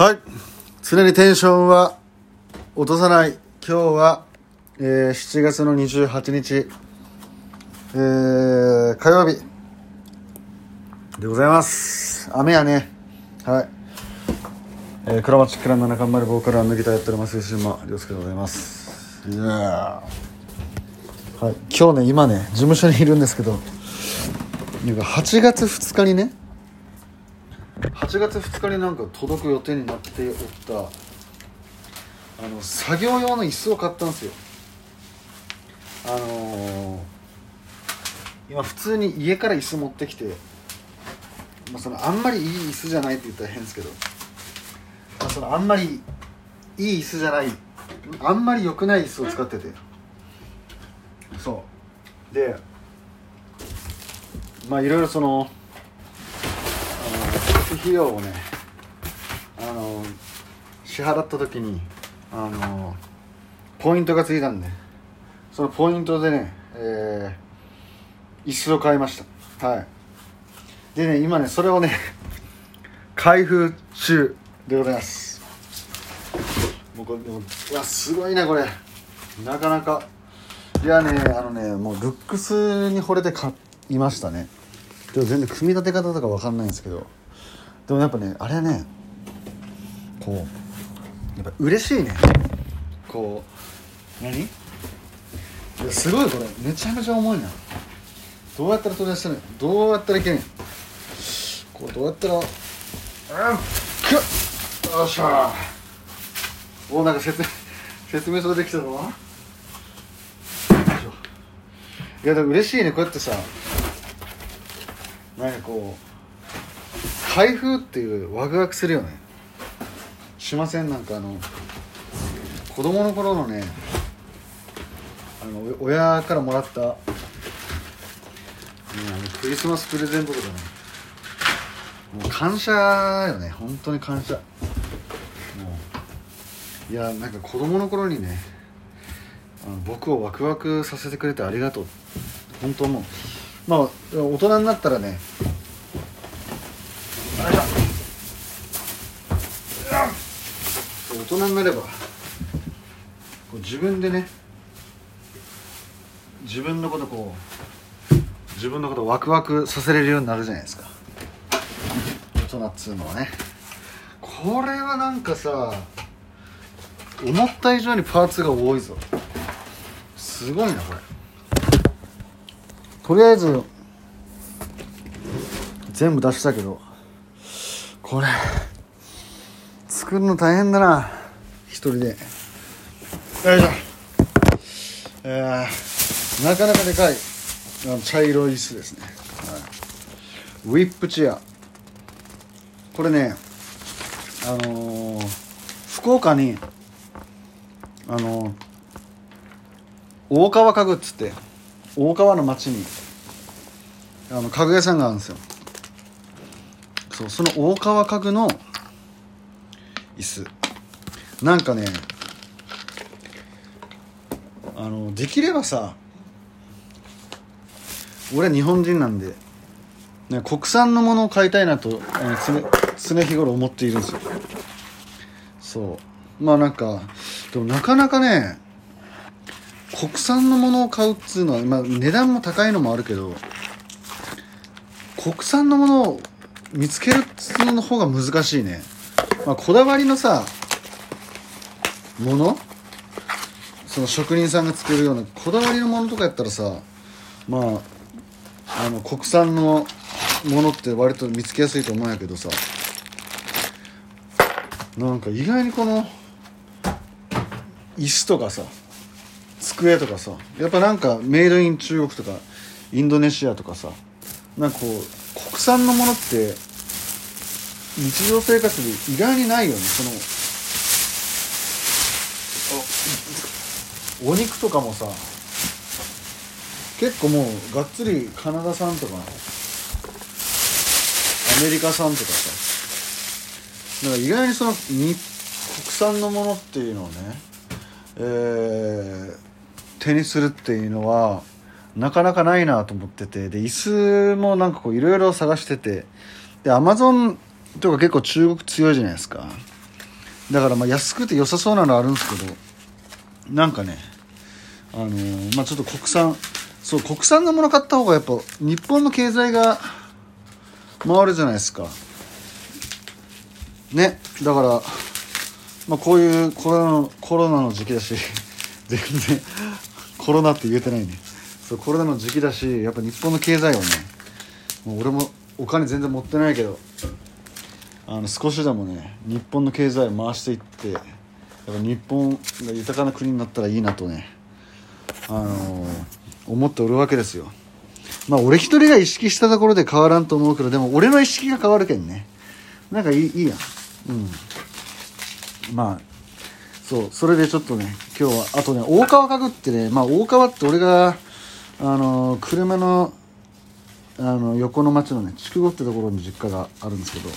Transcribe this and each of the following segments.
はい。常にテンションは落とさない。今日は、えー、7月の28日、えー、火曜日。でございます。雨やね。はい。えー、クラマチックランの中丸ボーカルアンドギターやっております吉島亮介でございます。いやはい。今日ね今ね事務所にいるんですけど8月2日にね8月2日になんか届く予定になっておったあの作業用の椅子を買ったんですよ。あのー、今普通に家から椅子持ってきて、まあ、そのあんまりいい椅子じゃないって言ったら変ですけど、まあ、そのあんまりいい椅子じゃないあんまり良くない椅子を使ってて。そう。でまあいろいろその費用をねあの支払った時にあのポイントがついたんでそのポイントでね、えー、椅子を買いました。はい。でね今ねそれをね 開封中でございます。もうこれうわすごいねこれ。なかなか。いやねあのねもうルックスに惚れて買いましたね。でも全然組み立て方とか分かんないんですけど。でもやっぱねあれねこうやっぱ嬉しいね。こう何？いやすごいこれめちゃめちゃ重いな。どうやったら取り出せる？どうやったらいけん？こうどうやったらうんくっよっしゃ。おなんか説明 説明書できたぞ。いやでも嬉しいねこうやってさ。なんかこう開封っていうワクワクするよね。しません？なんかあの子供の頃のねあの親からもらった、ね、あのクリスマスプレゼントとかね。もう感謝よね。本当に感謝。もういやなんか子供の頃にねあの僕をワクワクさせてくれてありがとう。本当もう。まあ大人になったらね大人になればこう自分でね自分のことこう自分のことワクワクさせれるようになるじゃないですか。大人っつうのはね。これはなんかさ思った以上にパーツが多いぞ。すごいなこれ。とりあえず全部出したけどこれ作るの大変だな。人で。よいしょ。えー、なかなかでかいあの茶色い椅子ですね、はい、ウィップチェア。これねあのー、福岡にあのー、大川家具っつって大川の町にあの家具屋さんがあるんですよ。そうその大川家具の椅子。なんかねあのできればさ俺は日本人なんで、ね、国産のものを買いたいなと常常日頃思っているんですよ。そう。まあなんかでもなかなかね国産のものを買うっつうのは、まあ、値段も高いのもあるけど国産のものを見つけるっつうの方が難しいね、まあ、こだわりのさものその職人さんが作るようなこだわりのものとかやったらさまああの国産のものって割と見つけやすいと思うんやけどさなんか意外にこの椅子とかさ机とかさやっぱなんかメイドイン中国とかインドネシアとかさなんかこう国産のものって日常生活で意外にないよねそのお肉とかもさ結構もうがっつりカナダ産とかアメリカ産とかさだか意外にその国産のものっていうのをねえー、手にするっていうのはなかなかないなと思っててで椅子もなんかこういろいろ探しててでアマゾンとか結構中国強いじゃないですか。だからまあ安くて良さそうなのあるんですけどなんかねあのーまあちょっと国産そう国産のもの買った方がやっぱ日本の経済が回るじゃないですか。ねだから、まあ、こういうコロナのコロナの時期だし 全然コロナって言えてないね。そうコロナの時期だしやっぱ日本の経済をねもう俺もお金全然持ってないけどあの少しでもね日本の経済を回していってやっぱ日本が豊かな国になったらいいなとねあの思っておるわけですよ。まあ俺一人が意識したところで変わらんと思うけどでも俺の意識が変わるけんね。なんかいいいいやん。うん。まあそうそれでちょっとね今日はあとね大川家具ってねまあ大川って俺があの車のあの横の町のね筑後ってところに実家があるんですけど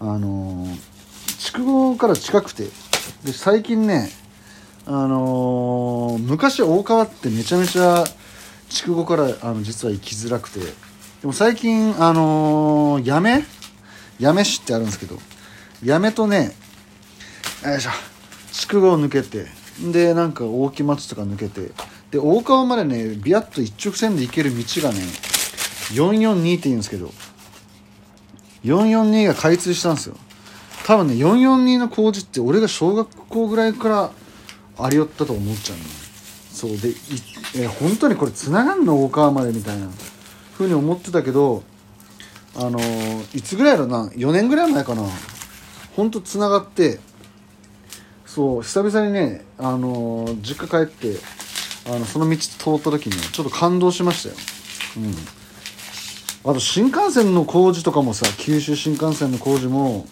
あの筑後から近くてで最近ねあの昔大川ってめちゃめちゃ筑後からあの実は行きづらくて。でも最近あのー、八女八女市ってあるんですけど八女とねよいしょ筑後を抜けてでなんか大木町とか抜けてで大川までねビヤッと一直線で行ける道がね442って言うんですけど442が開通したんですよ。多分ね442の工事って俺が小学校ぐらいからありよったと思っちゃうの。そうでいえ本当にこれつながんの大川までみたいなふうに思ってたけどあのーいつぐらいやろな？4年ぐらい前かな。ほんとつながってそう久々にね、あのー実家帰ってあのその道通った時にちょっと感動しましたよ。うん。あと新幹線の工事とかもさ九州新幹線の工事も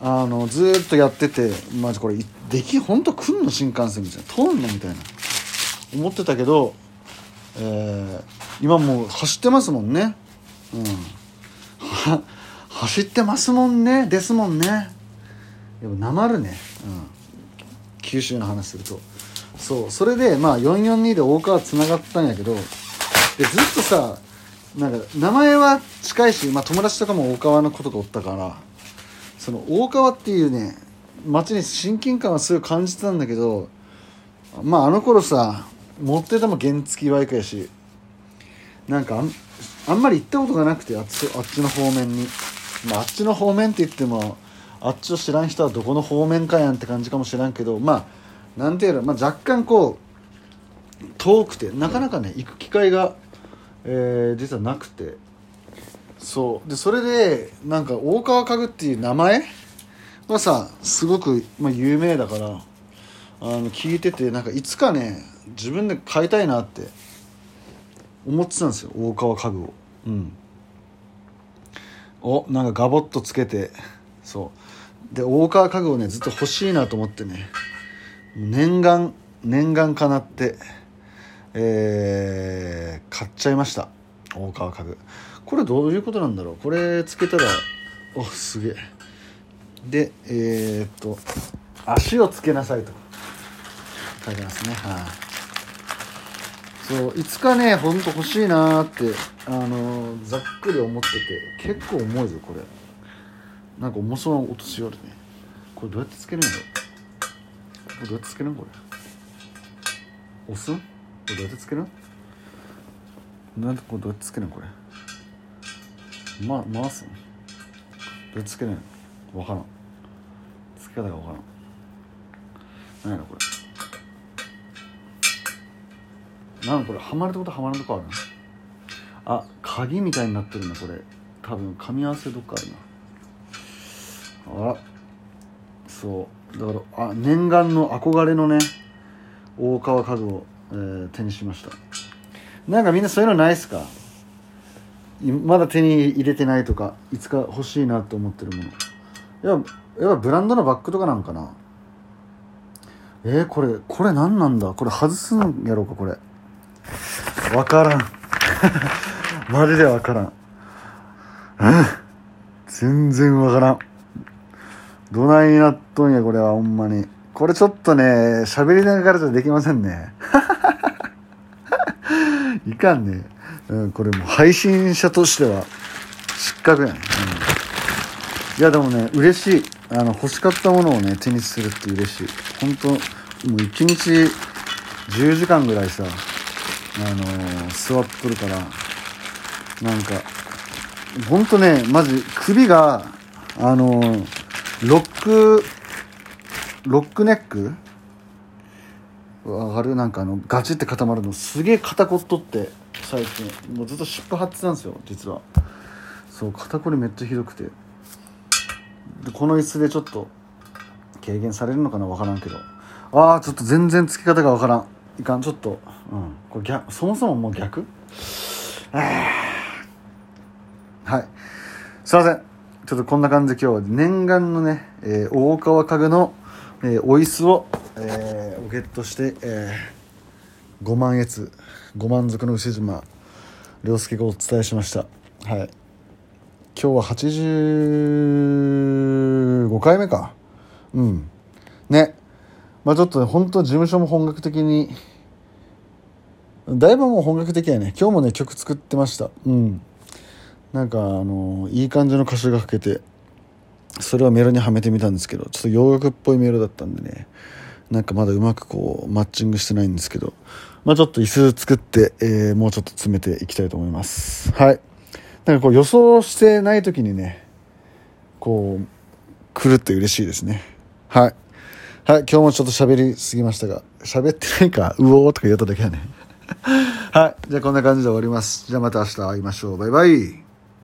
あのずっとやっててマジこれでき本当来んの新幹線みたいな。通んのみたいな。思ってたけど、えー今もう走ってますもんね。うん。は 走ってますもんね。ですもんね。やっぱなまるね、うん、九州の話すると。そう。それでまあ442で大川つながったんやけどでずっとさなんか名前は近いし、まあ、友達とかも大川のことがおったからその大川っていうね街に親近感はすごい感じてたんだけどまああの頃さ持ってても原付バイクやしなんかあんまり行ったことがなくてあっちあっちの方面に、まあ、あっちの方面って言ってもあっちを知らん人はどこの方面かやんって感じかもしれんけどまあなんていうの、まあ、若干こう遠くてなかなかね行く機会が、えー実はなくて。そう。でそれでなんか大川家具っていう名前はさすごく、まあ、有名だからあの聞いててなんかいつかね自分で買いたいなって思ってたんですよ大川家具を。うん。おなんかガボッとつけて。そう。で大川家具をねずっと欲しいなと思ってね。念願念願かなって。えー、買っちゃいました。大川家具。これどういうことなんだろう？これつけたらおすげえ。でえー、っと足をつけなさいと。書いてますね。はい、そういつかねほんと欲しいなーってあのーざっくり思ってて結構重いぞこれ。なんか重そうな音しよるね。これどうやってつけるんだろ？うこれどうやってつけるん？これ。押す？これどうやってつけるなんでこれどうやってつけるんこれ？ま回すどうやってつけるんわからん。つけ方がわからん。何やろこれ？なんこれはまるとことはまらんとこあるあ鍵みたいになってるなこれ。多分噛み合わせどっかあるな。あら。そう。だからあ念願の憧れのね大川家具を、えー手にしました。なんかみんなそういうのないっすか？まだ手に入れてないとかいつか欲しいなと思ってるもの。やっぱやっぱブランドのバッグとかなんかな？えー、これこれ何なんだ？これ外すんやろうかこれ。わからん。マジでわからん。全然わからん。どないになっとんやこれはほんまに。これちょっとね喋りながらじゃできませんね。いかんね、うん、これも配信者としては失格やね、いやでもね嬉しい。あの欲しかったものをね手にするって嬉しい。本当もう1日10時間ぐらいさあのー座っとるからなんか本当ねマジ首があのーロックロックネックわかるなんかあのガチって固まるのすげえ肩こっとって最近。もうずっと湿布貼ってたんですよ実は。そう肩こりめっちゃひどくて。でこの椅子でちょっと軽減されるのかな分からんけど。ああちょっと全然つき方が分からん。いかん。ちょっとうん。これ逆そもそももう逆？あー。はい。すいません。ちょっとこんな感じで今日は念願のね、えー大川家具の、えーお椅子を、えー、ゲットして、えー、ご満悦ご満足の牛島亮介がお伝えしました。はい。今日は85回目か。うん。ね。まあちょっとね本当事務所も本格的にだいぶもう本格的やね。今日もね曲作ってました。うん。なんかあのいい感じの歌詞が書けてそれをメロにはめてみたんですけどちょっと洋楽っぽいメロだったんでね。なんかまだうまくこうマッチングしてないんですけどまあちょっと椅子作って、えーもうちょっと詰めていきたいと思います。はい。なんかこう予想してない時にねこう来るって嬉しいですね。はい。はい今日もちょっと喋りすぎましたが喋ってないかうおーとか言っただけやね。はい。じゃあこんな感じで終わります。じゃあまた明日会いましょう。バイバイ。